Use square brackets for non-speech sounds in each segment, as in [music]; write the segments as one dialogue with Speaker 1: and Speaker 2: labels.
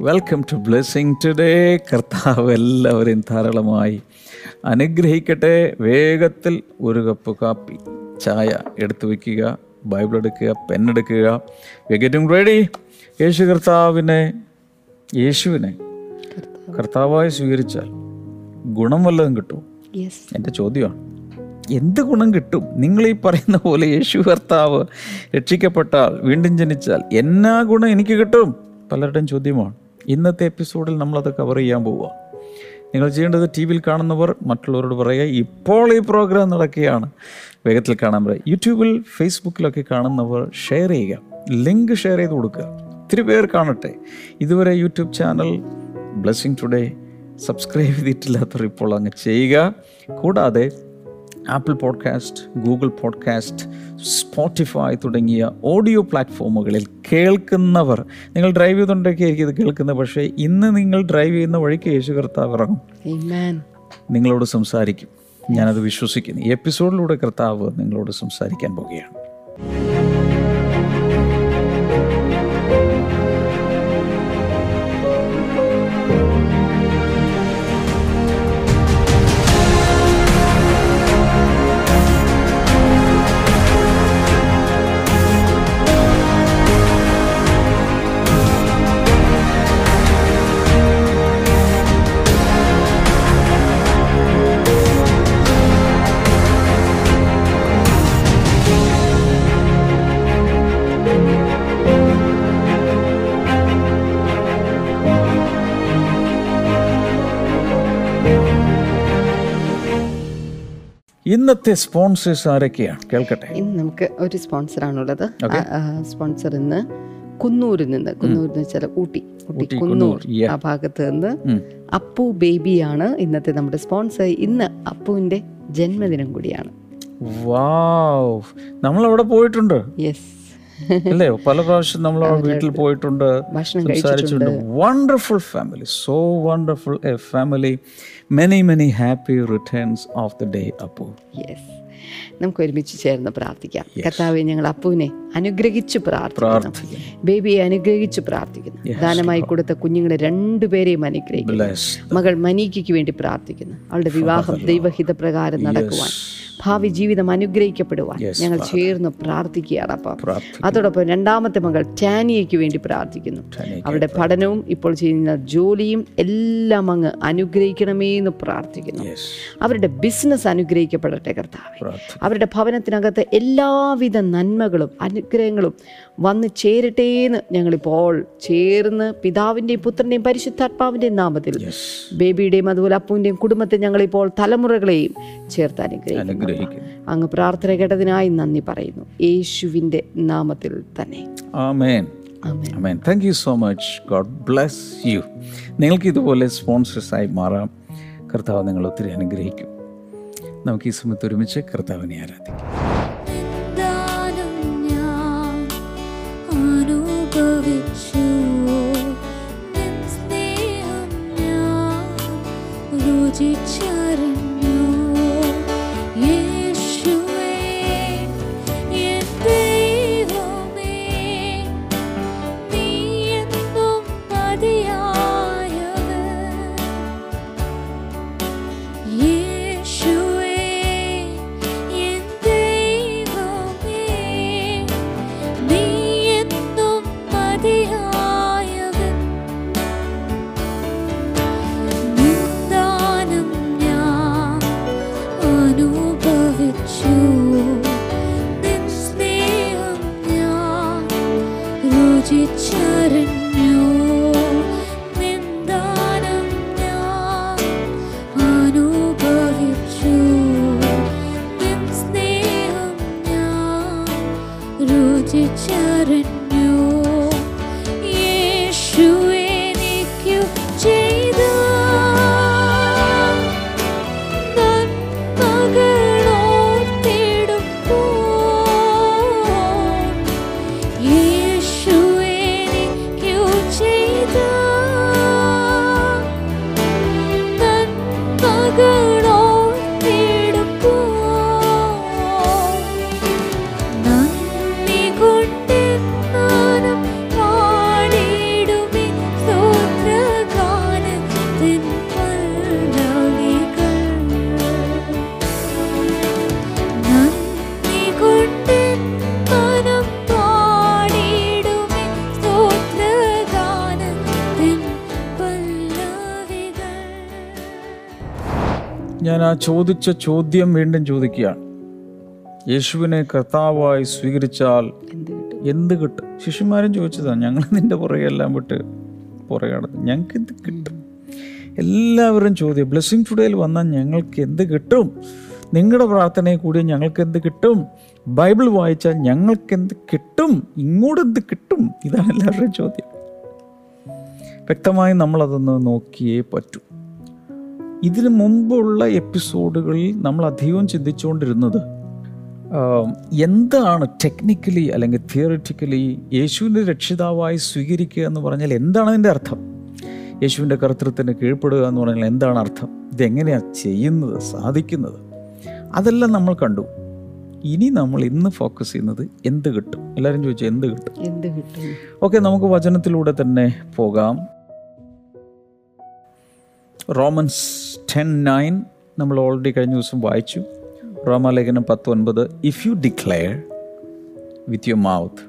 Speaker 1: Welcome to blessing today കർത്താവ് എല്ലാവരെയും ധാരാളമായി അനുഗ്രഹിക്കട്ടെ. വേഗത്തിൽ ഒരു കപ്പ് കാപ്പി ചായ എടുത്തു വയ്ക്കുക ബൈബിൾ എടുക്കുക പെന്നെടുക്കുക ഗെറ്റിംഗ് റെഡി യേശു കർത്താവിനെ യേശുവിനെ കർത്താവായി സ്വീകരിച്ചാൽ ഗുണം വല്ലതും കിട്ടും എന്റെ ചോദ്യമാണ്. എന്ത് ഗുണം കിട്ടും? നിങ്ങൾ ഈ പറയുന്ന പോലെ യേശു കർത്താവ് രക്ഷിക്കപ്പെട്ടാൽ വീണ്ടും ജനിച്ചാൽ എന്നാ ഗുണം എനിക്ക് കിട്ടും? പലരുടെയും ചോദ്യമാണ്. ഇന്നത്തെ എപ്പിസോഡിൽ നമ്മളത് കവർ ചെയ്യാൻ പോവുക. നിങ്ങൾ ചെയ്യേണ്ടത് ടി വിയിൽ കാണുന്നവർ മറ്റുള്ളവരോട് പറയുക ഇപ്പോൾ ഈ പ്രോഗ്രാം നടക്കുകയാണ്. വേഗത്തിൽ കാണാൻ പറയുക യൂട്യൂബിൽ ഫേസ്ബുക്കിലൊക്കെ കാണുന്നവർ ഷെയർ ചെയ്യുക. ലിങ്ക് ഷെയർ ചെയ്ത് കൊടുക്കുക. ഒത്തിരി പേർ കാണട്ടെ. ഇതുവരെ YouTube channel Blessing Today subscribe ചെയ്തിട്ടില്ലാത്തവർ ഇപ്പോൾ അങ്ങ് ചെയ്യുക. കൂടാതെ Apple podcast Google podcast Spotify തുടങ്ങിയ ഓഡിയോ പ്ലാറ്റ്ഫോമുകളിൽ കേൾക്കുന്നവർ. നിങ്ങൾ ഡ്രൈവ് ചെയ്തുകൊണ്ടൊക്കെ ആയിരിക്കും ഇത് കേൾക്കുന്നത്. പക്ഷേ ഇന്ന് നിങ്ങൾ ഡ്രൈവ് ചെയ്യുന്ന വഴിക്ക് യേശു കർത്താവ് ഇറങ്ങും. നിങ്ങളോട് സംസാരിക്കും. ഞാനത് വിശ്വസിക്കുന്നു. ഈ എപ്പിസോഡിലൂടെ കർത്താവ് നിങ്ങളോട് സംസാരിക്കാൻ പോവുകയാണ്. ഇന്നത്തെ സ്പോൺസേഴ്സ് ആരൊക്കെയാണ്? കേൾക്കട്ടെ.
Speaker 2: ഇന്ന് നമുക്ക് ഒരു സ്പോൺസർ സ്പോൺസറാണുള്ളത് സ്പോൺസർ ഇന്ന് കുന്നൂരിൽ നിന്ന് കുന്നൂരിൽ നിന്ന് വെച്ചാൽ ഊട്ടി ഊട്ടി കുന്നൂർ ആ ഭാഗത്ത് നിന്ന്. അപ്പു ബേബിയാണ് ഇന്നത്തെ നമ്മുടെ സ്പോൺസർ. ഇന്ന് അപ്പുവിന്റെ ജന്മദിനം കൂടിയാണ്.
Speaker 1: വാവ് നമ്മൾ അവിടെ പോയിട്ടുണ്ട്.
Speaker 2: യെസ്
Speaker 1: അല്ലേ? പല പ്രാവശ്യം നമ്മൾ വീട്ടിൽ പോയിട്ടുണ്ട് സംസാരിച്ചിട്ടുണ്ട്. Wonderful family so wonderful a family many many happy returns of the day Appu
Speaker 2: yes നമുക്ക് ഒരുമിച്ച് ചേർന്ന് പ്രാർത്ഥിക്കാം. കർത്താവെ ഞങ്ങൾ അപ്പുവിനെ അനുഗ്രഹിച്ച് പ്രാർത്ഥിക്കുന്നു.
Speaker 1: പ്രാർത്ഥിക്കുന്നു.
Speaker 2: ബേബിയെ അനുഗ്രഹിച്ച് പ്രാർത്ഥിക്കുന്നു. ദാനമായി കൊടുത്ത കുഞ്ഞുങ്ങളെ രണ്ടുപേരെയും അനുഗ്രഹിക്കുന്നു. മകൾ മനീക്കയ്ക്ക് വേണ്ടി പ്രാർത്ഥിക്കുന്നു. അവളുടെ വിവാഹം ദൈവഹിതപ്രകാരം നടക്കുവാൻ. ഭാവി ജീവിതം അനുഗ്രഹിക്കപ്പെടുവാൻ. ഞങ്ങൾ ചേർന്ന് പ്രാർത്ഥിക്കുകയാണ് അപ്പം. അതോടൊപ്പം രണ്ടാമത്തെ മകൾ ടാനിയയ്ക്ക് വേണ്ടി പ്രാർത്ഥിക്കുന്നു. അവരുടെ പഠനവും ഇപ്പോൾ ചെയ്യുന്ന ജോലിയും എല്ലാം അങ്ങ് അനുഗ്രഹിക്കണമേ എന്ന് പ്രാർത്ഥിക്കുന്നു. അവരുടെ ബിസിനസ് അനുഗ്രഹിക്കപ്പെടട്ടെ കർത്താവ്. അവരുടെ ഭവനത്തിനകത്ത് എല്ലാവിധ നന്മകളും അനുഗ്രഹങ്ങളും വന്ന് ചേരട്ടെ എന്ന് ഞങ്ങളിപ്പോൾ ചേർന്ന് പിതാവിന്റെയും പുത്രന്റെയും പരിശുദ്ധാത്മാവിന്റെയും നാമത്തിൽ ബേബിയുടെയും അതുപോലെ അപ്പുവിന്റെയും കുടുംബത്തെ ഞങ്ങളിപ്പോൾ തലമുറകളെയും ചേർത്ത് അനുഗ്രഹിക്കുന്നു.
Speaker 1: അനുഗ്രഹിക്കുന്നു.
Speaker 2: അങ്ങ് പ്രാർത്ഥന കേട്ടതിനായി നന്ദി പറയുന്നു. യേശുവിന്റെ നാമത്തിൽ തന്നെ.
Speaker 1: ആമേൻ.
Speaker 2: ആമേൻ.
Speaker 1: Thank you so much God bless you നിങ്ങൾക്ക് ഇതുപോലെ സ്പോൺസേഴ്സായി മാറാം. കർത്താവ് നിങ്ങൾ ഒത്തിരി അനുഗ്രഹിക്കും. നമുക്ക് ഈ സമയത്ത് ഒരുമിച്ച് കർത്താവിനെ ആരാധിക്കാം. जिचारण ചോദിച്ച ചോദ്യം വീണ്ടും ചോദിക്കുകയാണ്. യേശുവിനെ കർത്താവായി സ്വീകരിച്ചാൽ
Speaker 2: എന്ത് കിട്ടും?
Speaker 1: ശിഷ്യന്മാരും ചോദിച്ചതാണ് ഞങ്ങൾ നിന്റെ പുറകെല്ലാം വിട്ട് പുറകെ നടന്നു. ഞങ്ങൾക്ക് എന്ത് കിട്ടും? എല്ലാവരും ചോദ്യം ബ്ലെസ്സിങ് ടുഡേയിൽ വന്നാൽ ഞങ്ങൾക്ക് എന്ത് കിട്ടും? നിങ്ങളുടെ പ്രാർത്ഥനയെ കൂടി ഞങ്ങൾക്ക് എന്ത് കിട്ടും? ബൈബിൾ വായിച്ചാൽ ഞങ്ങൾക്ക് എന്ത് കിട്ടും? ഇങ്ങോട്ട് എന്ത് കിട്ടും? ഇതാണ് എല്ലാവരുടെയും ചോദ്യം. വ്യക്തമായി നമ്മളതൊന്ന് നോക്കിയേ പറ്റൂ. ഇതിനു മുമ്പുള്ള എപ്പിസോഡുകളിൽ നമ്മൾ അധികവും ചിന്തിച്ചുകൊണ്ടിരുന്നത് എന്താണ് ടെക്നിക്കലി അല്ലെങ്കിൽ തിയറിറ്റിക്കലി യേശുവിന്റെ രക്ഷിതാവായി സ്വീകരിക്കുക എന്ന് പറഞ്ഞാൽ എന്താണ് അതിന്റെ അർത്ഥം? യേശുവിന്റെ കർത്തൃത്വത്തിന് കീഴ്പ്പെടുക എന്ന് പറഞ്ഞാൽ എന്താണ് അർത്ഥം? ഇതെങ്ങനെയാണ് ചെയ്യുന്നത് സാധിക്കുന്നത്? അതെല്ലാം നമ്മൾ കണ്ടു. ഇനി നമ്മൾ ഇന്ന് ഫോക്കസ് ചെയ്യുന്നത് എന്ത് കിട്ടും? എല്ലാവരും ചോദിച്ചു എന്ത് കിട്ടും?
Speaker 2: എന്ത് കിട്ടും?
Speaker 1: ഓക്കെ നമുക്ക് വചനത്തിലൂടെ തന്നെ പോകാം. റോമൻസ് ടെൻ നയൻ നമ്മൾ ഓൾറെഡി കഴിഞ്ഞ ദിവസം വായിച്ചു. റോമാലേഖനം പത്ത് ഒൻപത് if you declare with your mouth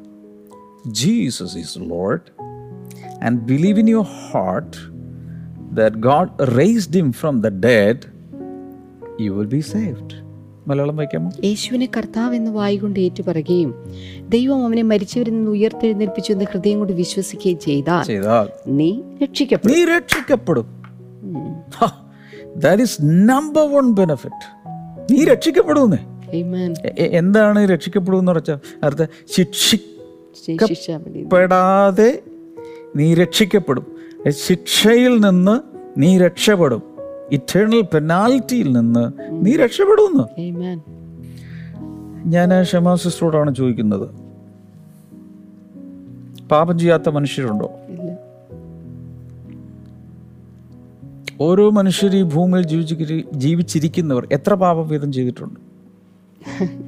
Speaker 1: Jesus is Lord and believe in your heart that God raised him from the dead you will be saved Malayalam വായിക്കാമോ?
Speaker 2: യേശുവിനെ കർത്താവ് എന്ന് ഏറ്റുപറയുകയും ദൈവം അവനെ മരിച്ചവരിൽ നിന്ന് ഉയർത്തെഴുന്നേൽപ്പിച്ചു എന്ന് ഹൃദയം കൊണ്ട് വിശ്വസിക്കുകയും ചെയ്താൽ നീ രക്ഷിക്കപ്പെടും.
Speaker 1: നീ രക്ഷിക്കപ്പെടും. That is number one benefit നീ രക്ഷിക്കപ്പെടുന്നേ എന്താണ് രക്ഷിക്കപ്പെടുമെന്ന് പറഞ്ഞാൽ അർത്ഥം ശിക്ഷിക്കപ്പെടാതെ നീ രക്ഷിക്കപ്പെടും. ശിക്ഷയിൽ നിന്ന് നീ രക്ഷപ്പെടും. ഇറ്റേണൽ പെനാൽറ്റിയിൽ നിന്ന് നീ രക്ഷപ്പെടുമെന്ന്.
Speaker 2: Amen.
Speaker 1: ഞാൻ ക്ഷമാ സിസ്റ്ററോടാണ് ചോദിക്കുന്നത്. പാപം ചെയ്യാത്ത മനുഷ്യരുണ്ടോ? ഓരോ മനുഷ്യർ ഈ ഭൂമിയിൽ ജീവിച്ച് ജീവിച്ചിരിക്കുന്നവർ എത്ര പാപം വീതം ചെയ്തിട്ടുണ്ട്?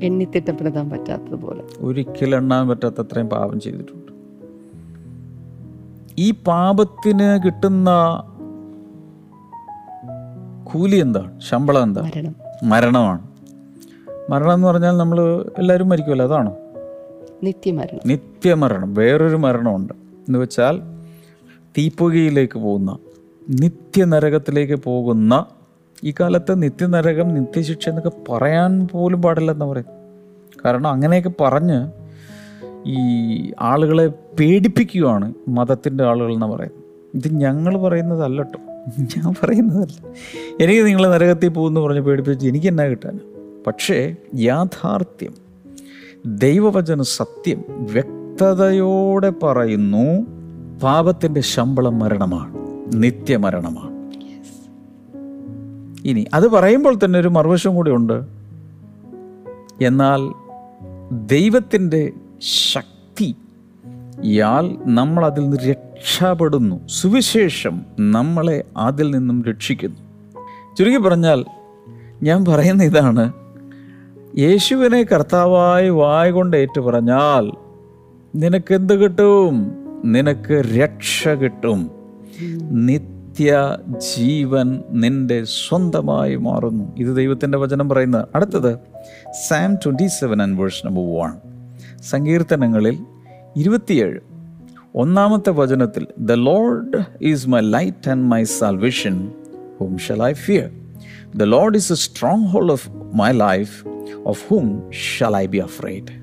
Speaker 2: എണ്ണിത്തിട്ടപ്പെടുത്താൻ പറ്റാത്തതുപോലെ.
Speaker 1: ഒരിക്കലും എണ്ണാൻ പറ്റാത്ത അത്രയും പാപം ചെയ്തിട്ടുണ്ട്. ഈ പാപത്തിന് കിട്ടുന്ന കൂലി എന്താണ് ശമ്പളം എന്താ?
Speaker 2: മരണം.
Speaker 1: മരണമാണ്. മരണം എന്ന് പറഞ്ഞാൽ നമ്മൾ എല്ലാവരും മരിക്കുമല്ലോ അതാണോ?
Speaker 2: നിത്യമരണം.
Speaker 1: നിത്യമരണം. വേറൊരു മരണമുണ്ട്. എന്ന് വെച്ചാൽ തീപ്പുകയിലേക്ക് പോകുന്ന നിത്യനരകത്തിലേക്ക് പോകുന്ന ഈ കാലത്ത് നിത്യനരകം നിത്യശിക്ഷ എന്നൊക്കെ പറയാൻ പോലും പാടില്ലെന്ന് പറയും കാരണം അങ്ങനെയൊക്കെ പറഞ്ഞ് ഈ ആളുകളെ പേടിപ്പിക്കുകയാണ് മതത്തിന്റെ ആളുകൾ എന്ന് പറയുന്നത്. ഇത് ഞങ്ങൾ പറയുന്നതല്ല കേട്ടോ. ഞാൻ പറയുന്നതല്ല. എനിക്ക് നിങ്ങൾ നരകത്തിൽ പോകുമെന്ന് പറഞ്ഞ് പേടിപ്പിച്ച് എനിക്ക് എന്നാ കിട്ടാൻ? പക്ഷേ യാഥാർത്ഥ്യം ദൈവവചന സത്യം വ്യക്തതയോടെ പറയുന്നു പാപത്തിന്റെ ശമ്പളം മരണമാണ്. നിത്യമരണമാണ്. ഇനി അത് പറയുമ്പോൾ തന്നെ ഒരു മറുവശം കൂടി ഉണ്ട്. എന്നാൽ ദൈവത്തിന്റെ ശക്തി യാൽ നമ്മൾ അതിൽ നിന്ന് രക്ഷപ്പെടുന്നു. സുവിശേഷം നമ്മളെ അതിൽ നിന്നും രക്ഷിക്കുന്നു. ചുരുക്കി പറഞ്ഞാൽ ഞാൻ പറയുന്ന ഇതാണ് യേശുവിനെ കർത്താവായി വായ കൊണ്ട് ഏറ്റു പറഞ്ഞാൽ നിനക്ക് എന്ത് കിട്ടും? നിനക്ക് രക്ഷ കിട്ടും. നിത്യ ജീവൻ നിന്റെ സ്വന്തമായി മാറുന്നു. ഇത് ദൈവത്തിന്റെ വചനം പറയുന്നത്. അടുത്തത് psalm twenty seven and verse number one സങ്കീർത്തനങ്ങളിൽ ഇരുപത്തിയേഴ്. ഒന്നാമത്തെ വചനത്തിൽ the Lord is my light and my salvation whom shall I fear the Lord is a stronghold of my life of whom shall I be afraid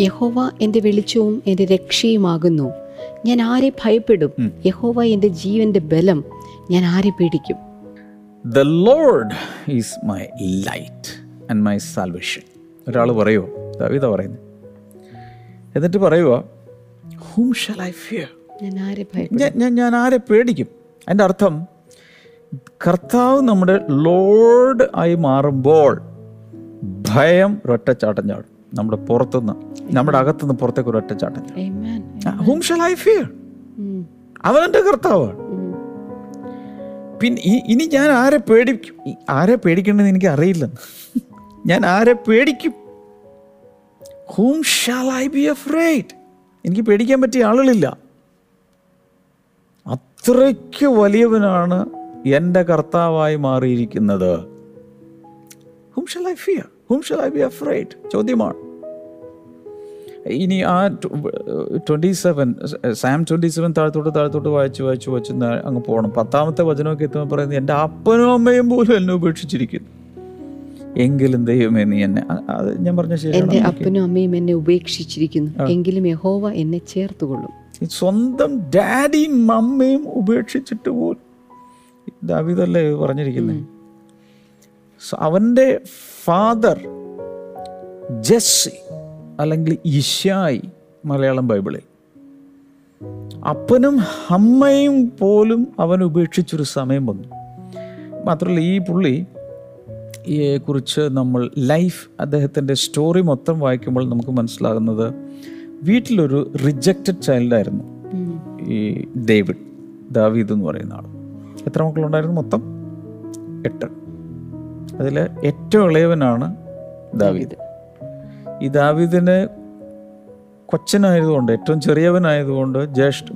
Speaker 2: യഹോവ എന്റെ വെളിച്ചവും എന്റെ രക്ഷയുമാകുന്നു. ഞാൻ ആരെ ഭയപ്പെടും? യഹോവ എന്റെ ജീവന്റെ ബലം ഞാൻ ആരെ പേടിക്കും
Speaker 1: the Lord is my light and my salvation ഒരാൾ പറയുമോ ദവിത പറയുന്നു. എന്നിട്ട് പറയുക ഹൂം ഷാൽ ഐ ഫിയർ
Speaker 2: ഞാൻ
Speaker 1: ഞാൻ ആരെ പേടിക്കും? അതിന്റെ അർത്ഥം കർത്താവ് നമ്മുടെ ലോർഡ് ആയി മാറുമ്പോൾ ഭയം ഒരൊറ്റച്ചാട്ടം ചാടും നമ്മുടെ പുറത്തുനിന്ന് നമ്മുടെ അകത്തുനിന്ന് പുറത്തേക്ക് ഒരു ഒറ്റച്ചാട്ടം. ഹൂം ഷൽ ഐ ഫിയർ കർത്താവാണ് പിന്നെ ഇനി ഞാൻ ആരെ പേടിക്കും ആരെ പേടിക്കേണ്ടത് എനിക്ക് അറിയില്ല. ഞാൻ ആരെ പേടിക്കും? Whom shall I be afraid എനിക്ക് പേടിക്കാൻ പറ്റിയ ആളുകളില്ല. അത്രയ്ക്ക് വലിയവനാണ് എന്റെ കർത്താവായി മാറിയിരിക്കുന്നത്. Whom shall I fear whom shall I be afraid ചോദ്യമാണ്. ഇനി ആ twenty seven psalm twenty seven താഴത്തോട്ട് താഴത്തോട്ട് വായിച്ച് വായിച്ച് വായിച്ച് അങ്ങ് പോകണം പത്താമത്തെ വചനമൊക്കെ എത്തുമ്പോൾ പറയുന്നത് എന്റെ അപ്പനും അമ്മയും പോലും എന്നെ ഉപേക്ഷിച്ചിരിക്കുന്നു. എങ്കിലും ദൈവമേ നീ എന്നെ അത് ഞാൻ പറഞ്ഞ എന്റെ
Speaker 2: അപ്പനും അമ്മയും എന്നെ ഉപേക്ഷിച്ചിരിക്കുന്നു. എങ്കിലും യഹോവ എന്നെ ചേർത്തുകൊള്ളും.
Speaker 1: കൊള്ളും സ്വന്തം ഡാഡിയും മമ്മയും ഉപേക്ഷിച്ചിട്ട് പോലും. ദാവിതല്ലേ പറഞ്ഞിരിക്കുന്നത് അവന്റെ ഫാദർ ജസ്സി. അല്ലെങ്കിൽ ഇഷായി മലയാളം ബൈബിളിൽ. അപ്പനും അമ്മയും പോലും അവൻ ഉപേക്ഷിച്ചൊരു സമയം വന്നു. മാത്രമല്ല ഈ പുള്ളി കുറിച്ച് നമ്മൾ ലൈഫ് അദ്ദേഹത്തിന്റെ സ്റ്റോറി മൊത്തം വായിക്കുമ്പോൾ നമുക്ക് മനസ്സിലാകുന്നത് വീട്ടിലൊരു റിജക്റ്റഡ് ചൈൽഡായിരുന്നു. ഈ ഡേവിഡ് ദാവീദ് എന്ന് പറയുന്ന ആൾ. എത്ര മക്കളുണ്ടായിരുന്നു മൊത്തം? എട്ട്. അതിൽ ഏറ്റവും ഇളയവനാണ് ദാവീദ്. ഈ ദാവീദിന് കൊച്ചനായതുകൊണ്ട് ഏറ്റവും ചെറിയവനായതുകൊണ്ട് ജ്യേഷ്ഠ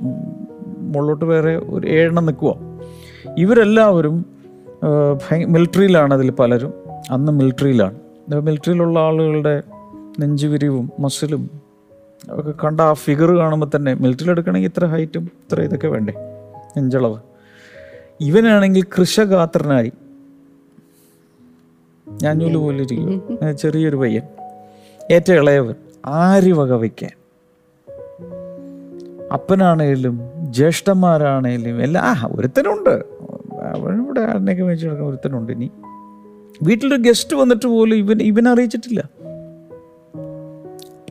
Speaker 1: മുകളിലോട്ട് വേറെ ഒരു ഏഴെണ്ണം നിൽക്കുക ഇവരെല്ലാവരും മിലിറ്ററിയിലാണ് അതിൽ പലരും. അന്ന് മിലിറ്ററിയിലാണ്. മിലിറ്ററിയിലുള്ള ആളുകളുടെ നെഞ്ചുവിരിവും മസിലും ഒക്കെ കണ്ട ആ ഫിഗർ കാണുമ്പോൾ തന്നെ മിലിറ്ററിയിൽ എടുക്കണമെങ്കിൽ ഇത്ര ഹൈറ്റും ഇത്ര ഇതൊക്കെ വേണ്ടേ? നെഞ്ചളവ്. ഇവനാണെങ്കിൽ കൃഷഗാത്രനായി ഞാഞ്ഞൂൽ പോലെ ഇരിക്കും [laughs] ചെറിയൊരു പയ്യൻ. ഏറ്റവും ഇളയവൻ ആര് വക വയ്ക്കാൻ അപ്പനാണേലും ജ്യേഷ്ഠന്മാരാണേലും എല്ലാ ഒരുത്തനുണ്ട്. അവനിവിടെ ആരിനെയൊക്കെ മേടിച്ചു കിടക്കാൻ ഒരുത്തനുണ്ട് ഇനി. വീട്ടിലൊരു ഗസ്റ്റ് വന്നിട്ട് പോലും ഇവൻ ഇവൻ അറിയിച്ചിട്ടില്ല.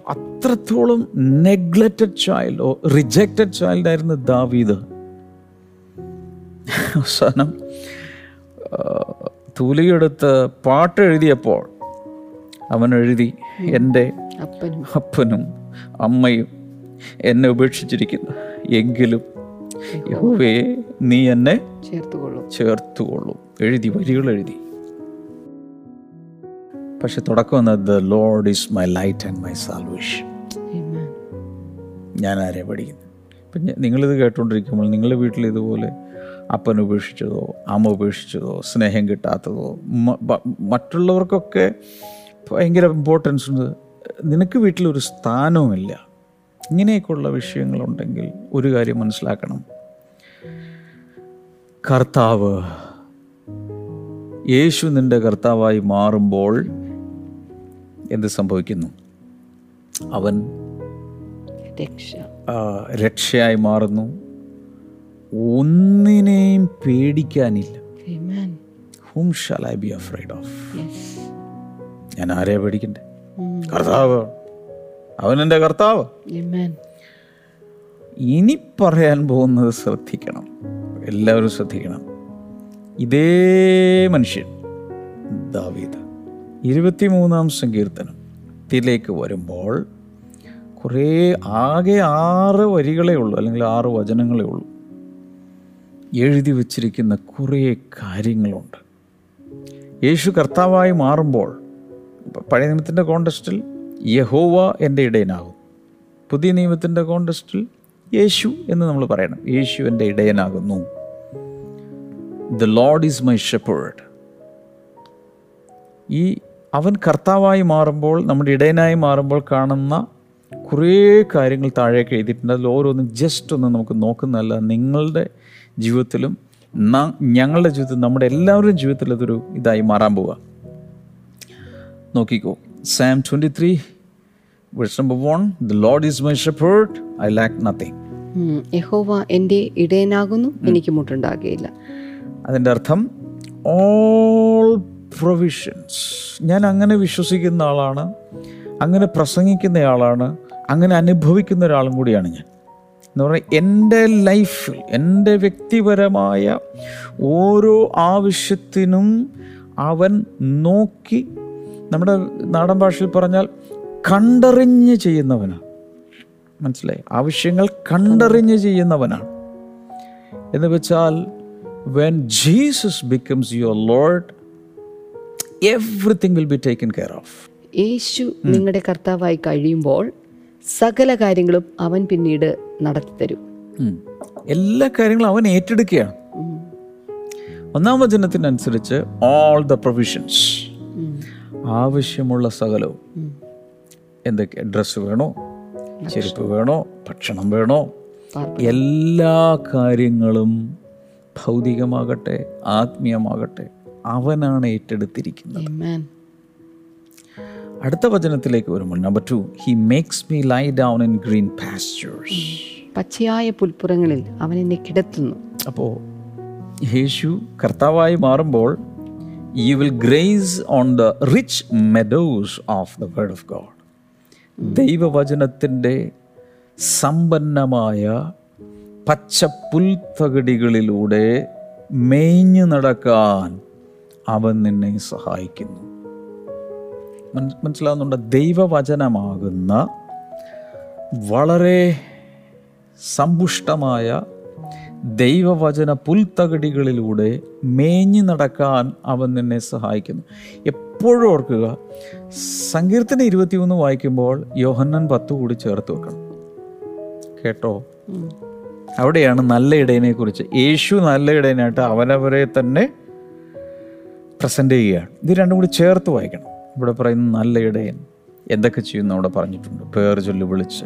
Speaker 1: അത്രത്തോളം നെഗ്ലക്റ്റഡ് ചൈൽഡ് ഓ റിജക്റ്റഡ് ചൈൽഡ് ആയിരുന്നു ദാവീദ്. അവസാനം തൂലിയെടുത്ത് പാട്ട് എഴുതിയപ്പോൾ അവൻ എഴുതി എന്റെ
Speaker 2: അപ്പനും.
Speaker 1: അമ്മയും എന്നെ ഉപേക്ഷിച്ചിരിക്കുന്നു. എങ്കിലും യഹോവേ നീ എന്നെ
Speaker 2: ചേർത്തുകൊള്ളും.
Speaker 1: ചേർത്തുകൊള്ളും. എഴുതി വരികൾ എഴുതി. പക്ഷെ തുടക്കം വന്നത് the Lord is my light and my salvation. ഞാൻ ആരെ പഠിക്കുന്നു? ഇപ്പം നിങ്ങളിത് കേട്ടുകൊണ്ടിരിക്കുമ്പോൾ നിങ്ങളുടെ വീട്ടിൽ ഇതുപോലെ അപ്പൻ ഉപേക്ഷിച്ചതോ അമ്മ ഉപേക്ഷിച്ചതോ സ്നേഹം കിട്ടാത്തതോ മറ്റുള്ളവർക്കൊക്കെ ഭയങ്കര ഇമ്പോർട്ടൻസ് ഉണ്ട്. നിനക്ക് വീട്ടിലൊരു സ്ഥാനവുമില്ല. ഇങ്ങനെയൊക്കെയുള്ള വിഷയങ്ങളുണ്ടെങ്കിൽ ഒരു കാര്യം മനസ്സിലാക്കണം. കർത്താവ് യേശു നിന്റെ കർത്താവായി മാറുമ്പോൾ എന്ത് സംഭവിക്കുന്നു? അവൻ
Speaker 2: രക്ഷ.
Speaker 1: രക്ഷയായി മാറുന്നു. ഒന്നിനെയും പേടിക്കാനില്ല. Whom shall I be afraid of
Speaker 2: Yes.
Speaker 1: ഞാൻ ആരെയാ പേടിക്കണ്ടേ? കർത്താവ്. അവൻ എന്റെ കർത്താവ്. ഇനി പറയാൻ പോകുന്നത് ശ്രദ്ധിക്കണം. എല്ലാവരും ശ്രദ്ധിക്കണം. ഇതേ മനുഷ്യൻ ദാവീദ്. ഇരുപത്തിമൂന്നാം സങ്കീർത്തനത്തിലേക്ക് വരുമ്പോൾ കുറേ ആകെ ആറ് വരികളേ ഉള്ളൂ അല്ലെങ്കിൽ ആറ് വചനങ്ങളേ ഉള്ളൂ. എഴുതി വച്ചിരിക്കുന്ന കുറേ കാര്യങ്ങളുണ്ട്. യേശു കർത്താവായി മാറുമ്പോൾ പഴയ നിയമത്തിന്റെ കോണ്ടസ്റ്റിൽ യഹോവ എന്റെ ഇടയനാകും. പുതിയ നിയമത്തിന്റെ കോണ്ടസ്റ്റിൽ യേശു എന്ന് നമ്മൾ പറയണം. യേശു എന്റെ ഇടയനാകുന്നു. The Lord is my shepherd ഈ അവൻ കർത്താവായി മാറുമ്പോൾ നമ്മുടെ ഇടയനായി മാറുമ്പോൾ കാണുന്ന കുറേ കാര്യങ്ങൾ താഴേക്ക് എഴുതിയിട്ടുണ്ട്. അതിൽ ഓരോന്നും ജസ്റ്റ് ഒന്ന് നമുക്ക് നോക്കുന്നതല്ല. നിങ്ങളുടെ ജീവിതത്തിലും ഞങ്ങളുടെ ജീവിതത്തിൽ നമ്മുടെ എല്ലാവരുടെയും ജീവിതത്തിൽ അതൊരു ഇതായി മാറാൻ പോവുക. നോക്കിക്കോ. Psalm twenty three verse number one the Lord is my shepherd I lack nothing.
Speaker 2: യഹോവ എന്റെ ഇടയനാകുന്നു എനിക്ക് മുട്ടുണ്ടാകുകയില്ല.
Speaker 1: അതിന്റെ അർത്ഥം ഓൾ പ്രൊവിഷൻസ് ഞാൻ അങ്ങനെ വിശ്വസിക്കുന്ന ആളാണ് അങ്ങനെ പ്രസംഗിക്കുന്ന ആളാണ് അങ്ങനെ അനുഭവിക്കുന്ന ഒരാളും കൂടിയാണ് ഞാൻ. എന്ന് പറഞ്ഞാൽ എന്റെ ലൈഫിൽ എന്റെ വ്യക്തിപരമായ ഓരോ ആവശ്യത്തിനും അവൻ നോക്കി നമ്മുടെ നാടൻ ഭാഷയിൽ പറഞ്ഞാൽ കണ്ടറിഞ്ഞ് ചെയ്യുന്നവനാണ് മനസ്സിലായി? ആവശ്യങ്ങൾ കണ്ടറിഞ്ഞ് ചെയ്യുന്നവനാണ് എന്ന് വെച്ചാൽ when Jesus becomes your Lord everything will be taken care of
Speaker 2: യേശു നിങ്ങളുടെ കർത്താവായി കഴിയുമ്പോൾ സകല കാര്യങ്ങളും അവൻ പിന്നീട് നടത്തി തരും.
Speaker 1: എല്ലാ കാര്യങ്ങളും അവൻ ഏറ്റെടുക്കുകയാണ്. ഒന്നാം വചനത്തിനനുസരിച്ച് ഓൾ ദ പ്രൊവിഷൻസ് ആവശ്യമുള്ള സകലവും. എന്തൊക്കെ? ഡ്രസ്സ് വേണോ? ചെരുപ്പ് വേണോ? ഭക്ഷണം വേണോ? എല്ലാ കാര്യങ്ങളും ഭൗതികമാകട്ടെ ആത്മീയമാകട്ടെ അവനാണ് ഏറ്റെടുത്തിരിക്കുന്നത്. അടുത്ത വചനത്തിലേക്ക് വരുമ്പോൾ number two he makes me lie down in green pastures
Speaker 2: പച്ചയായ പുൽപ്പുറങ്ങളിൽ അവൻ എന്നെ കിടത്തുന്നു.
Speaker 1: അപ്പോൾ യേശു കർത്താവായി മാറുമ്പോൾ you will graze on the rich meadows of the word of God ദൈവവചനത്തിന്റെ സമ്പന്നമായ പച്ചപ്പുൽത്തകടികളിലൂടെ മേഞ്ഞു നടക്കാൻ അവൻ നിന്നെ സഹായിക്കുന്നു. മന- മനസ്സിലാവുന്നുണ്ട്? ദൈവവചനമാകുന്ന വളരെ സമ്പുഷ്ടമായ ദൈവവചന പുൽത്തകടികളിലൂടെ മേഞ്ഞു നടക്കാൻ അവൻ നിന്നെ സഹായിക്കുന്നു. എപ്പോഴും ഓർക്കുക സങ്കീർത്തന ഇരുപത്തിയൊന്ന് വായിക്കുമ്പോൾ യോഹന്നൻ പത്ത് കൂടി ചേർത്ത് വെക്കണം. കേട്ടോ? അവിടെയാണ് നല്ല ഇടയനെ കുറിച്ച് യേശു നല്ല ഇടയനായിട്ട് അവനവരെ തന്നെ പ്രസന്റ് ചെയ്യുകയാണ്. ഇത് രണ്ടും കൂടി ചേർത്ത് വായിക്കണം. ഇവിടെ പറയുന്ന നല്ല ഇടയൻ എന്തൊക്കെ ചെയ്യുന്നു അവിടെ പറഞ്ഞിട്ടുണ്ട്. പേർ ചൊല്ലി വിളിച്ച്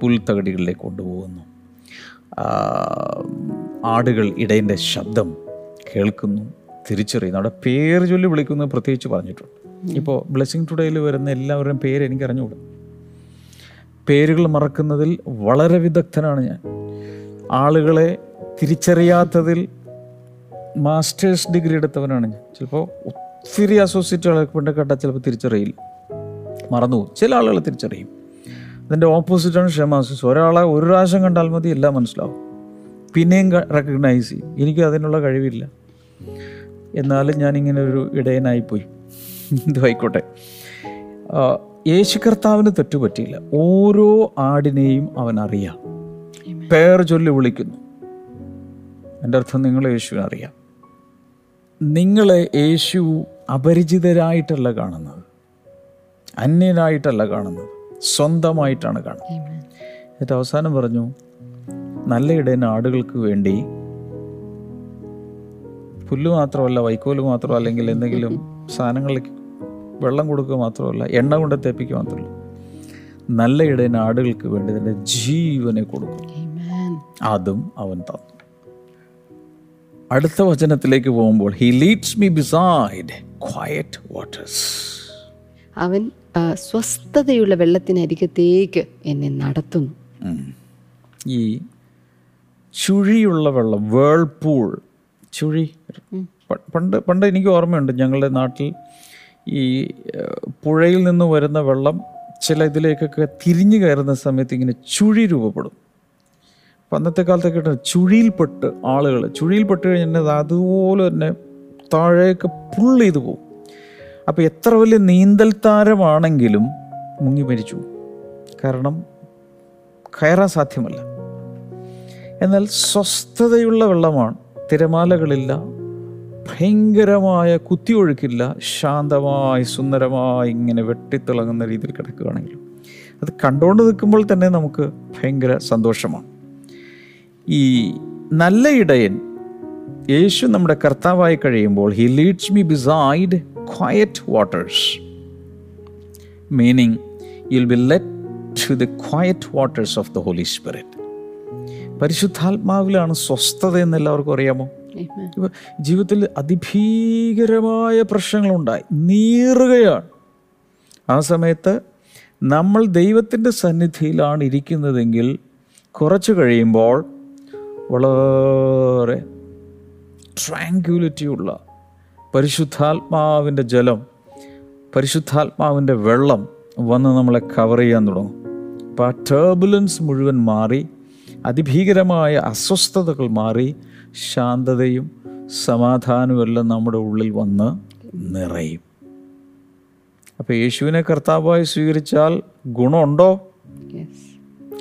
Speaker 1: പുൽത്തകടികളിലേക്ക് കൊണ്ടുപോകുന്നു. ആടുകൾ ഇടയന്റെ ശബ്ദം കേൾക്കുന്നു തിരിച്ചറിയുന്നു. അവിടെ പേര് ചൊല്ലി വിളിക്കുന്നത് പ്രത്യേകിച്ച് പറഞ്ഞിട്ടുണ്ട്. ഇപ്പോൾ ബ്ലെസ്സിങ് ടുഡേയിൽ വരുന്ന എല്ലാവരുടെയും പേര് എനിക്ക് അറിഞ്ഞുകൂടും. പേരുകൾ മറക്കുന്നതിൽ വളരെ വിദഗ്ധനാണ് ഞാൻ. ആളുകളെ തിരിച്ചറിയാത്തതിൽ മാസ്റ്റേഴ്സ് ഡിഗ്രി എടുത്തവനാണ് ഞാൻ. ചിലപ്പോൾ ഒത്തിരി അസോസിയേറ്റുകളെ കൊണ്ട് കേട്ടാൽ ചിലപ്പോൾ തിരിച്ചറിയില്ല. മറന്നു. ചില ആളുകളെ തിരിച്ചറിയും. അതിന്റെ ഓപ്പോസിറ്റാണ് ക്ഷമാസുസ് ഒരാളെ ഒരു പ്രാവശ്യം കണ്ടാൽ മതി എല്ലാം മനസ്സിലാവും. പിന്നെയും റെക്കഗ്നൈസ് ചെയ്യും. എനിക്ക് അതിനുള്ള കഴിവില്ല. എന്നാലും ഞാനിങ്ങനെ ഒരു ഇടയനായിപ്പോയി. ഇതുമായിക്കോട്ടെ യേശു കർത്താവിന് തെറ്റുപറ്റിയില്ല ഓരോ ആടിനെയും അവൻ അറിയാം. പേർ ചൊല്ലി വിളിക്കുന്നു. എന്റെ അർത്ഥം നിങ്ങൾ യേശുവിനെ അറിയാം. നിങ്ങളെ യേശു അപരിചിതരായിട്ടല്ല കാണുന്നത്. അന്യനായിട്ടല്ല കാണുന്നത്. സ്വന്തമായിട്ടാണ് കാണുന്നത്. എന്നിട്ട് അവസാനം പറഞ്ഞു നല്ല ഇടയൻ ആടുകൾക്ക് വേണ്ടി പുല്ല് മാത്രമല്ല വൈക്കോൽ മാത്രമല്ല അല്ലെങ്കിൽ എന്തെങ്കിലും സാധനങ്ങളിലേക്ക് വെള്ളം കൊടുക്കുക മാത്രമല്ല എണ്ണ കൊണ്ട് തേപ്പിക്കുക മാത്രമല്ല നല്ല ഇടയൻ ആടുകൾക്ക് വേണ്ടി തന്നെ ജീവനെ കൊടുക്കും. അതും അവൻ തന്നു. അടുത്ത വചനത്തിലേക്ക് പോകുമ്പോൾ he leads me beside quiet waters
Speaker 2: അവൻ സ്വസ്ഥതയുള്ള വെള്ളത്തിനരികത്തേക്ക് എന്നെ നടത്തുന്നു.
Speaker 1: ഈ ചുഴിയുള്ള വെള്ളം വേൾപൂൾ ചുഴി പണ്ട് പണ്ട് എനിക്ക് ഓർമ്മയുണ്ട് ഞങ്ങളുടെ നാട്ടിൽ ഈ പുഴയിൽ നിന്ന് വരുന്ന വെള്ളം ചില ഇതിലേക്കൊക്കെ തിരിഞ്ഞു കയറുന്ന സമയത്ത് ഇങ്ങനെ ചുഴി രൂപപ്പെടും. അപ്പം അന്നത്തെ കാലത്തൊക്കെ കിട്ടുന്ന ചുഴിയിൽപ്പെട്ട് ആളുകൾ ചുഴിയിൽപ്പെട്ട് കഴിഞ്ഞാൽ അതുപോലെ തന്നെ താഴേക്ക് പുൾ ചെയ്തു പോകും. അപ്പോൾ എത്ര വലിയ നീന്തൽ താരമാണെങ്കിലും മുങ്ങി മരിച്ചു. കാരണം കയറാൻ സാധ്യമല്ല. എന്നാൽ സ്വസ്ഥതയുള്ള വെള്ളമാണ് തിരമാലകളില്ല ഭയങ്കരമായ കുത്തിയൊഴുക്കില്ല ശാന്തമായി സുന്ദരമായി ഇങ്ങനെ വെട്ടിത്തിളങ്ങുന്ന രീതിയിൽ കിടക്കുകയാണെങ്കിൽ അത് കണ്ടുകൊണ്ട് നിൽക്കുമ്പോൾ തന്നെ നമുക്ക് ഭയങ്കര സന്തോഷമാണ്. ഈ നല്ല ഇടയൻ യേശു നമ്മുടെ കർത്താവായി കഴിയുമ്പോൾ he leads me beside quiet waters meaning you'll be led to the quiet waters of the holy spirit പരിശുദ്ധാത്മാവിലാണ് സ്വസ്ഥത എന്ന് എല്ലാവർക്കും അറിയാമോ. ഇപ്പൊ ജീവിതത്തിൽ അതിഭീകരമായ പ്രശ്നങ്ങളുണ്ടായി. നീറുകയാണ്. ആ സമയത്ത് നമ്മൾ ദൈവത്തിന്റെ സന്നിധിയിലാണ് ഇരിക്കുന്നതെങ്കിൽ കുറച്ച് കഴിയുമ്പോൾ വളരെ ട്രാങ്ക്യൂലിറ്റി ഉള്ള പരിശുദ്ധാത്മാവിന്റെ ജലം പരിശുദ്ധാത്മാവിന്റെ വെള്ളം വന്ന് നമ്മളെ കവർ ചെയ്യാൻ തുടങ്ങും. അപ്പോൾ ആ ടേബുലൻസ് മുഴുവൻ മാറി അതിഭീകരമായ അസ്വസ്ഥതകൾ മാറി ശാന്തതയും സമാധാനവും എല്ലാം നമ്മുടെ ഉള്ളിൽ വന്ന് നിറയും. അപ്പോൾ യേശുവിനെ കർത്താവായി സ്വീകരിച്ചാൽ ഗുണമുണ്ടോ?
Speaker 2: Yes.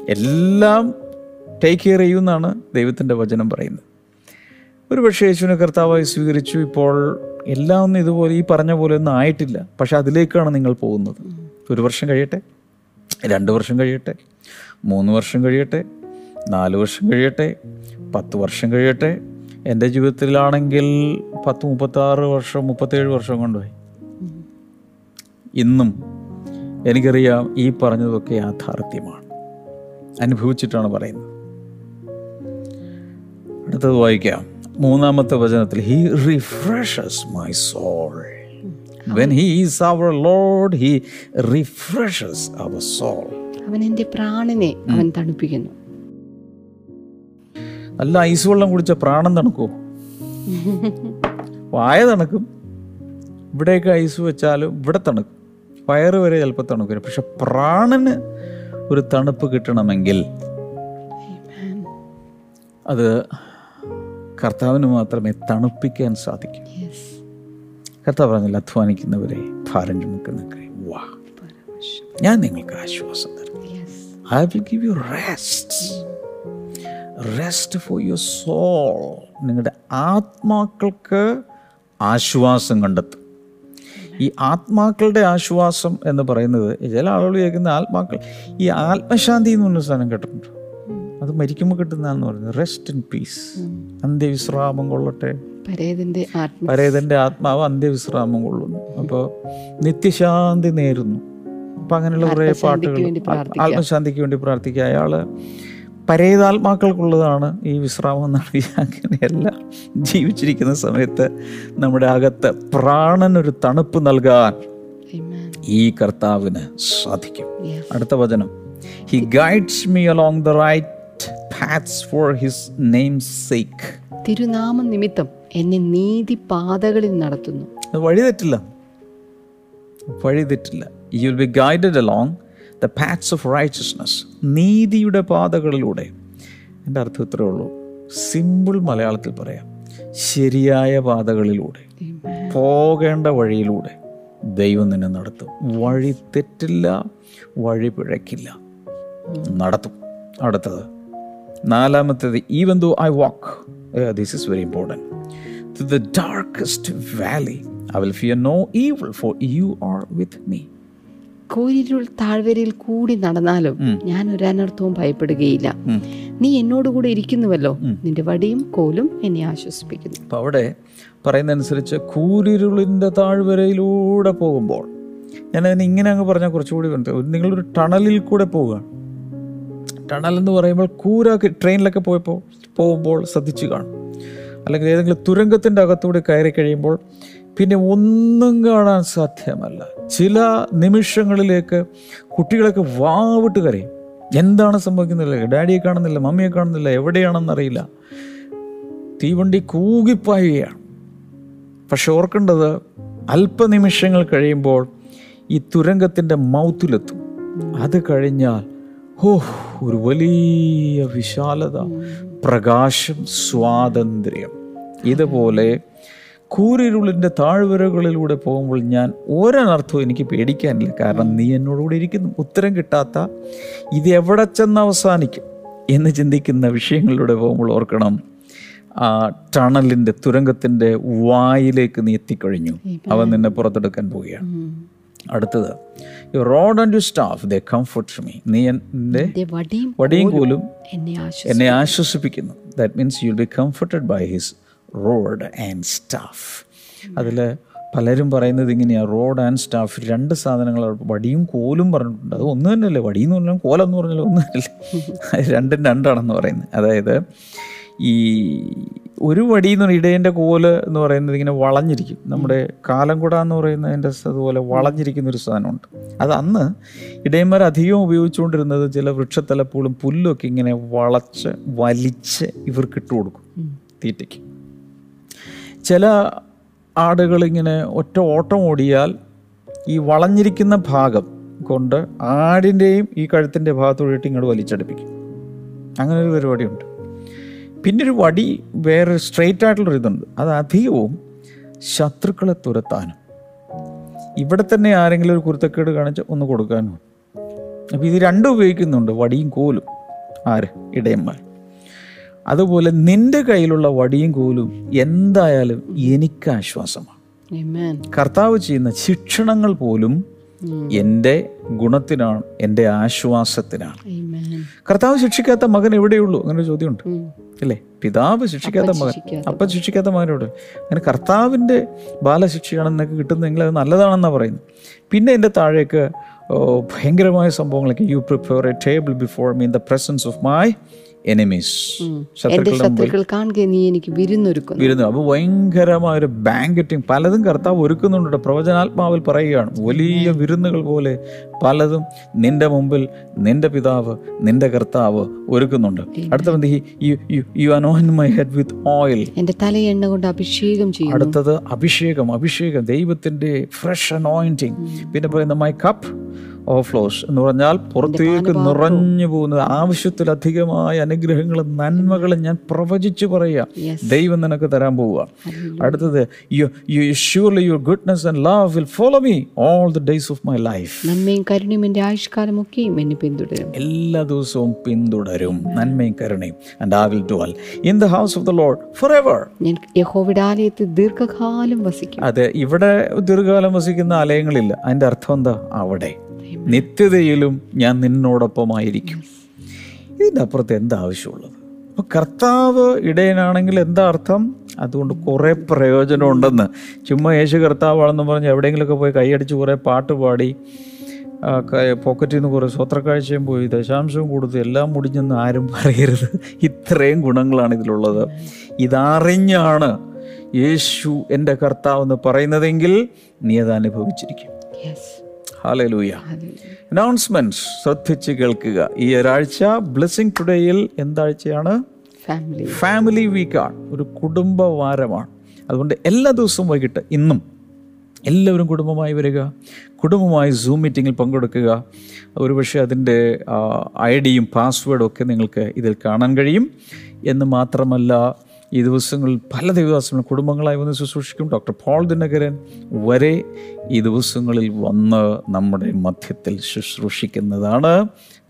Speaker 1: എല്ലാം ടേക്ക് കെയർ ചെയ്യുമെന്നാണ് ദൈവത്തിന്റെ വചനം പറയുന്നത്. ഒരു പക്ഷേ യേശുവിനെ കർത്താവായി സ്വീകരിച്ചു ഇപ്പോൾ എല്ലാം ഒന്നും ഇതുപോലെ ഈ പറഞ്ഞ പോലെ ഒന്നും ആയിട്ടില്ല. പക്ഷെ അതിലേക്കാണ് നിങ്ങൾ പോകുന്നത്. ഒരു വർഷം കഴിയട്ടെ രണ്ട് വർഷം കഴിയട്ടെ മൂന്ന് വർഷം കഴിയട്ടെ നാല് വർഷം കഴിയട്ടെ പത്ത് വർഷം കഴിയട്ടെ. എന്റെ ജീവിതത്തിലാണെങ്കിൽ പത്ത് മുപ്പത്താറ് വർഷം മുപ്പത്തേഴ് വർഷം കൊണ്ടുപോയി. ഇന്നും എനിക്കറിയാം ഈ പറഞ്ഞതൊക്കെ യാഥാർത്ഥ്യമാണ്. അനുഭവിച്ചിട്ടാണ് പറയുന്നത്. അടുത്തത് വായിക്കാം. മൂന്നാമത്തെ വചനത്തിൽ he refreshes my soul when he is our Lord he refreshes our soul
Speaker 2: അവൻ എന്റെ പ്രാണനെ അവൻ തണുപ്പിക്കുന്നു.
Speaker 1: നല്ല ഐസ് വെള്ളം കുടിച്ച പ്രാണം തണുക്കോ വായ തണുക്കും. ഇവിടെയൊക്കെ ഐസ് വെച്ചാലും ഇവിടെ തണുക്കും. വയറ് വരെ ചിലപ്പോൾ തണുക്കില്ല. പക്ഷെ പ്രാണന് ഒരു തണുപ്പ് കിട്ടണമെങ്കിൽ അത് കർത്താവിന് മാത്രമേ തണുപ്പിക്കാൻ സാധിക്കൂ. കർത്താവ് പറഞ്ഞില്ല അധ്വാനിക്കുന്നവരെ ഭാരം ചുമക്കുന്നവരെ വാ. ഞാൻ നിങ്ങൾക്ക് ആശ്വാസം തരും. I will give you rest rest for your soul നിങ്ങളുടെ ആത്മാക്കൾക്ക് ആശ്വാസം കണ്ടെത്തും. ഈ ആത്മാക്കളുടെ ആശ്വാസം എന്ന് പറയുന്നത് ചില ആളുകൾ കേൾക്കുന്ന ആത്മാക്കൾ ഈ ആത്മശാന്തി എന്ന് പറഞ്ഞ സാധനം കേട്ടിട്ടുണ്ട്? അത് മരിക്കുമ്പോൾ കിട്ടുന്നതെന്ന് പറയുന്നത് റെസ്റ്റ് ഇൻ പീസ് അന്ത്യവിശ്രാമം കൊള്ളട്ടെ.
Speaker 2: പരേതന്റെ
Speaker 1: ആത്മാവ് അന്ത്യവിശ്രാമം കൊള്ളുന്നു. അപ്പോൾ നിത്യശാന്തി നേരുന്നു. അപ്പം അങ്ങനെയുള്ള കുറേ പാട്ടുകൾ ആത്മശാന്തിക്ക് വേണ്ടി പ്രാർത്ഥിക്കുക. അയാൾ പരേതാത്മാക്കൾക്കുള്ളതാണ് ഈ വിശ്രാമം എന്നാണ് അങ്ങനെയല്ല ജീവിച്ചിരിക്കുന്ന സമയത്ത് നമ്മുടെ അകത്ത് പ്രാണനൊരു തണുപ്പ് നൽകാൻ ഈ കർത്താവിന് സാധിക്കും. അടുത്ത വചനം. He guides me along the right paths for his name's sake.
Speaker 2: തിരുനാമ നിമിത്തം എന്നെ നീതി പാതകളിൽ നടത്തുന്നു
Speaker 1: വഴി തെറ്റില്ല. വഴി തെറ്റില്ല. You will be guided along the paths of righteousness നീതിയുടെ പാതകളിലൂടെ. എന്റെ അർത്ഥം ഇത്രേ ഉള്ളൂ. സിമ്പിൾ മലയാളത്തിൽ പറയാം. ശരിയായ പാതകളിലൂടെ. പോകേണ്ട വഴിയിലൂടെ ദൈവം നിന്നെ നടത്തും. വഴി തെറ്റില്ല വഴി പിഴയ്ക്കില്ല. നടത്തും. അടുത്തത്. നാലാമത്തേത് even though I walk this is very important the darkest valley I will fear no evil for you are with me
Speaker 2: കോരിരുൾ താഴ്വരയിൽ കൂടി നടന്നാലും ഞാൻ ഒരനർത്ഥവും ഭയപ്പെടുകയില്ല. നീ എന്നോട് കൂടെ ഇരിക്കുന്നുവല്ലോ. നിന്റെ വടിയും കോലും എന്നെ ആശ്വസിപ്പിക്കുന്നു.
Speaker 1: അപ്പോൾ അവിടെ പറയുന്നതനുസരിച്ച് കൂരിരുളിന്റെ താഴ്വരയിലൂടെ പോകുമ്പോൾ ഞാനതിന് ഇങ്ങനെ അങ്ങ് പറഞ്ഞാൽ കുറച്ചുകൂടി. നിങ്ങളൊരു ടണലിൽ കൂടെ പോവുക ടണൽ എന്ന് പറയുമ്പോൾ കൂര ട്രെയിനിലൊക്കെ പോയപ്പോൾ പോകുമ്പോൾ ശ്രദ്ധിച്ചു കാണും. അല്ലെങ്കിൽ ഏതെങ്കിലും തുരങ്കത്തിന്റെ അകത്തൂടെ കയറി കഴിയുമ്പോൾ പിന്നെ ഒന്നും കാണാൻ സാധ്യമല്ല. ചില നിമിഷങ്ങളിലേക്ക് കുട്ടികളൊക്കെ വാവിട്ട് കരയും. എന്താണ് സംഭവിക്കുന്നില്ല ഡാഡിയെ കാണുന്നില്ല മമ്മിയെ കാണുന്നില്ല എവിടെയാണെന്നറിയില്ല തീവണ്ടി കൂകിപ്പായുകയാണ്. പക്ഷെ ഓർക്കേണ്ടത് അല്പനിമിഷങ്ങൾ കഴിയുമ്പോൾ ഈ തുരങ്കത്തിന്റെ മൗത്തിലെത്തും. അത് കഴിഞ്ഞാൽ ഓ ഒരു വലിയ വിശാലത. പ്രകാശം സ്വാതന്ത്ര്യം. ഇതുപോലെ കൂരിരുളിന്റെ താഴ്വരകളിലൂടെ പോകുമ്പോൾ ഞാൻ ഒരനർത്ഥവും എനിക്ക് പേടിക്കാനില്ല. കാരണം നീ എന്നോടുകൂടി ഇരിക്കുന്നു. ഉത്തരം കിട്ടാത്ത ഇത് എവിടെ ചെന്ന് അവസാനിക്കും എന്ന് ചിന്തിക്കുന്ന വിഷയങ്ങളിലൂടെ പോകുമ്പോൾ ഓർക്കണം ആ ടണലിന്റെ തുരങ്കത്തിന്റെ വായിലേക്ക് നീ എത്തിക്കഴിഞ്ഞു. അവൻ നിന്നെ പുറത്തെടുക്കാൻ പോവുകയാണ്. അടുത്തത്. Rod and you staff the comfort me നീ
Speaker 2: എന്റെ വടിയും
Speaker 1: കോലും
Speaker 2: എന്നെ ആശ്വസിപ്പിക്കുന്നു.
Speaker 1: That means you be comforted by his rod and staff അതിൽ പലരും പറയുന്നത് ഇങ്ങനെയാണ് റോഡ് ആൻഡ് സ്റ്റാഫ് രണ്ട് സാധനങ്ങൾ വടിയും കോലും പറഞ്ഞിട്ടുണ്ട്. അത് ഒന്ന് തന്നെയല്ലേ? വടി എന്ന് പറഞ്ഞാൽ കോലെന്ന് പറഞ്ഞാൽ ഒന്ന് തന്നെയല്ലേ? [laughs] രണ്ടും രണ്ടാണെന്ന് പറയുന്നത്. അതായത് ഈ ഒരു വടി എന്ന് പറഞ്ഞാൽ ഇടയന്റെ കോൽ എന്ന് പറയുന്നത് ഇങ്ങനെ വളഞ്ഞിരിക്കും. നമ്മുടെ കാലംകുട എന്ന് പറയുന്നതിന്റെ അതുപോലെ വളഞ്ഞിരിക്കുന്ന ഒരു സാധനമുണ്ട്. അത് അന്ന് ഇടയന്മാർ അധികം ഉപയോഗിച്ചുകൊണ്ടിരുന്നത് ചില വൃക്ഷത്തലപ്പൂളും പുല്ലൊക്കെ ഇങ്ങനെ വളച്ച് വലിച്ച് ഇവർക്ക് ഇട്ട് കൊടുക്കും തീറ്റയ്ക്ക്. ചില ആടുകൾ ഇങ്ങനെ ഒറ്റ ഓട്ടം ഓടിയാൽ ഈ വളഞ്ഞിരിക്കുന്ന ഭാഗം കൊണ്ട് ആടിന്റെയും ഈ കഴുത്തിന്റെ ഭാഗത്തോടിയിട്ട് ഇങ്ങോട്ട് വലിച്ചടുപ്പിക്കും. അങ്ങനെ ഒരു പരിപാടിയുണ്ട്. പിന്നെ ഒരു വടി വേറെ സ്ട്രെയിറ്റ് ആയിട്ടുള്ളൊരു ഇതുണ്ട്. അത് അധികവും ശത്രുക്കളെ തുരത്താനും. ഇവിടെ തന്നെ ആരെങ്കിലും ഒരു കുരുത്തക്കേട് കാണിച്ച് ഒന്ന് കൊടുക്കാനും. അപ്പോൾ ഇത് രണ്ടും ഉപയോഗിക്കുന്നുണ്ട് വടിയും കോലും. ആര്? ഇടയന്മാർ. അതുപോലെ നിന്റെ കയ്യിലുള്ള വടിയും കോലും എന്തായാലും എനിക്ക് ആശ്വാസമാണ്.
Speaker 2: Amen.
Speaker 1: കർത്താവ് ചെയ്യുന്ന ശിക്ഷണങ്ങൾ പോലും എന്റെ ഗുണത്തിനാണ് എന്റെ ആശ്വാസത്തിനാണ്. കർത്താവ് ശിക്ഷിക്കാത്ത മകൻ എവിടെയുള്ളൂ? അങ്ങനെ ഒരു ചോദ്യമുണ്ട്. അല്ലേ പിതാവ് ശിക്ഷിക്കാത്ത മകൻ അപ്പൻ ശിക്ഷിക്കാത്ത മകനോട്. അങ്ങനെ കർത്താവിന്റെ ബാലശിക്ഷയാണ് നിനക്ക് കിട്ടുന്നതെങ്കിൽ അത് നല്ലതാണെന്നാണ് പറയുന്നത്. പിന്നെ എന്റെ താഴേക്ക് ഭയങ്കരമായ സംഭവങ്ങളൊക്കെ. You prepare a table before me in the presence of my enemies
Speaker 2: ശത്രുക്കൾ കാണുക നീ എനിക്ക് വിരുന്നൊരുക്കുന്നു.
Speaker 1: വരുന്നു. അപ്പോൾ ഭയങ്കരമായ ഒരു ബാങ്കറ്റിങ് പലതും കർത്താവ് ഒരുക്കുന്നുണ്ട് പ്രവചനാത്മാവിൽ പറയുകയാണ്. വലിയ വിരുന്നുകൾ പോലെ പലതും നിന്റെ മുമ്പിൽ നിന്റെ പിതാവ് നിന്റെ കർത്താവ് ഒരുക്കുന്നുണ്ട്. അടുത്ത you anoint my head with oil
Speaker 2: എന്റെ തലയെണ്ണ കൊണ്ട് അഭിഷേകം ചെയ്യും
Speaker 1: അടുത്തത് അഭിഷേകം അഭിഷേകം ദൈവത്തിന്റെ ഫ്രഷ് അനോയിന്റിങ് പിന്നെ പറയുന്ന മൈ കപ്പ് ഓഫ്ലോസ് എന്ന് പറഞ്ഞാൽ പുറത്തേക്ക് നിറഞ്ഞു പോകുന്നത് ആവശ്യത്തിലധികമായ അനുഗ്രഹങ്ങളും നന്മകളും ഞാൻ പ്രവചിച്ചു
Speaker 2: പറയുക.
Speaker 1: ദൈവം നിനക്ക് തരാൻ പോവുക. അടുത്തത് you you surely your goodness and love will follow me all the days of my life
Speaker 2: നന്മയും കരുണയും എന്റെ ആയുഷ്കാലം ഒക്കെയും എന്നെ പിന്തുടരും.
Speaker 1: എല്ലാ ദിവസവും പിന്തുടരും. നന്മയും കരുണയും. And I will do in the house of the Lord forever
Speaker 2: ഞാൻ യഹോവയുടെ ആലയത്തിൽ ദീർഘകാലം വസിക്കും.
Speaker 1: അതെ ഇവിടെ ദീർഘകാലം വസിക്കുന്ന ആലയങ്ങളില്ല. അതിന്റെ അർത്ഥം എന്താ? അവിടെ. നിത്യതയിലും ഞാൻ നിന്നോടൊപ്പമായിരിക്കും. ഇതിന്റെ അപ്പുറത്ത് എന്താ ആവശ്യമുള്ളത്? അപ്പോൾ കർത്താവ് ഇടയനാണെങ്കിൽ എന്താ അർത്ഥം? അതുകൊണ്ട് കുറേ പ്രയോജനമുണ്ടെന്ന്. ചുമ്മാ യേശു കർത്താവാണെന്ന് പറഞ്ഞ് എവിടെയെങ്കിലുമൊക്കെ പോയി കൈയടിച്ച് കുറേ പാട്ട് പാടി പോക്കറ്റിൽ നിന്ന് കുറേ സ്വത്രക്കാഴ്ചയും പോയി ദശാംശവും കൊടുത്ത് എല്ലാം മുടിഞ്ഞെന്ന് ആരും പറയരുത്. ഇത്രയും ഗുണങ്ങളാണ് ഇതിലുള്ളത്. ഇതറിഞ്ഞാണ് യേശു എന്റെ കർത്താവ് എന്ന് പറയുന്നതെങ്കിൽ നീ അത് അനുഭവിച്ചിരിക്കും.
Speaker 2: യെസ്
Speaker 1: ഹാലലൂയ അനൗൺസ്മെന്റ് ശ്രദ്ധിച്ച് കേൾക്കുക. ഈ ഒരാഴ്ച ബ്ലെസ്സിങ് ടുഡേയിൽ എന്താഴ്ചയാണ്?
Speaker 2: ഫാമിലി
Speaker 1: വീക്കാണ് ഒരു കുടുംബ വാരമാണ് അതുകൊണ്ട് എല്ലാ ദിവസവും വൈകിട്ട് ഇന്നും എല്ലാവരും കുടുംബമായി വരിക. കുടുംബമായി സൂം മീറ്റിങ്ങിൽ പങ്കെടുക്കുക. ഒരുപക്ഷെ അതിന്റെ ഐ ഡിയും പാസ്വേഡും ഒക്കെ നിങ്ങൾക്ക് ഇതിൽ കാണാൻ കഴിയും. എന്ന് മാത്രമല്ല ഈ ദിവസങ്ങളിൽ പല ദൈവദാസങ്ങളും കുടുംബങ്ങളായി വന്ന് ശുശ്രൂഷിക്കും. ഡോക്ടർ പോൾ ദിനകരൻ വരെ ഈ ദിവസങ്ങളിൽ വന്ന് നമ്മുടെ മധ്യത്തിൽ ശുശ്രൂഷിക്കുന്നതാണ്.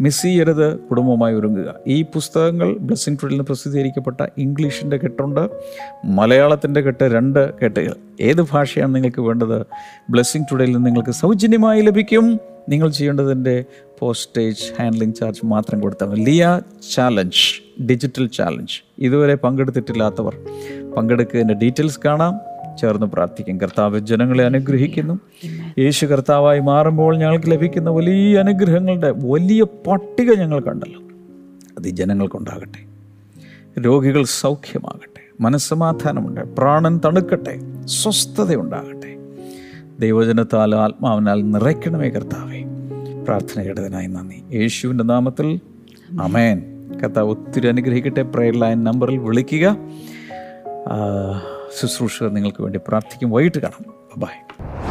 Speaker 1: മിസ് ചെയ്യരുത് കുടുംബമായി ഒരുങ്ങുക. ഈ പുസ്തകങ്ങൾ ബ്ലെസ്സിങ് ട്രിഡിൽ നിന്ന് പ്രസിദ്ധീകരിക്കപ്പെട്ട ഇംഗ്ലീഷിന്റെ കെട്ടുണ്ട്. മലയാളത്തിന്റെ കെട്ട് രണ്ട് കെട്ടുകൾ. ഏത് ഭാഷയാണ് നിങ്ങൾക്ക് വേണ്ടത്? ബ്ലെസ്സിങ് ടുഡേയിൽ നിന്ന് നിങ്ങൾക്ക് സൗജന്യമായി ലഭിക്കും. നിങ്ങൾ ചെയ്യേണ്ടതിന്റെ പോസ്റ്റേജ് ഹാൻഡ്ലിംഗ് ചാർജ് മാത്രം കൊടുത്താൽ മതി. ലിയ ചാലഞ്ച് ഡിജിറ്റൽ ചാലഞ്ച്. ഇതുവരെ പങ്കെടുത്തിട്ടില്ലാത്തവർ പങ്കെടുക്കുന്നതിന്റെ ഡീറ്റെയിൽസ് കാണാം. ചേർന്ന് പ്രാർത്ഥിക്കും. കർത്താവ് ജനങ്ങളെ അനുഗ്രഹിക്കുന്നു. യേശു കർത്താവായി മാറുമ്പോൾ ഞങ്ങൾക്ക് ലഭിക്കുന്ന വലിയ അനുഗ്രഹങ്ങളുടെ വലിയ പട്ടിക ഞങ്ങൾ കണ്ടല്ലോ. അത് ജനങ്ങൾക്കുണ്ടാകട്ടെ. രോഗികൾ സൗഖ്യമാകട്ടെ. മനസ്സമാധാനമുണ്ട്. പ്രാണൻ തണുക്കട്ടെ. സ്വസ്ഥതയുണ്ടാകട്ടെ. ദൈവജനത്താൽ ആത്മാവിനാൽ നിറയ്ക്കണമേ കർത്താവേ. പ്രാർത്ഥന കേട്ടതിനായി നന്ദി. യേശുവിന്റെ നാമത്തിൽ അമേൻ കർത്താവ് ഒത്തിരി അനുഗ്രഹിക്കട്ടെ. പ്രയർ ലൈൻ നമ്പറിൽ വിളിക്കുക. ശുശ്രൂഷകർ നിങ്ങൾക്ക് വേണ്ടി പ്രാർത്ഥിക്കും. വൈകിട്ട് കാണാം. ബൈ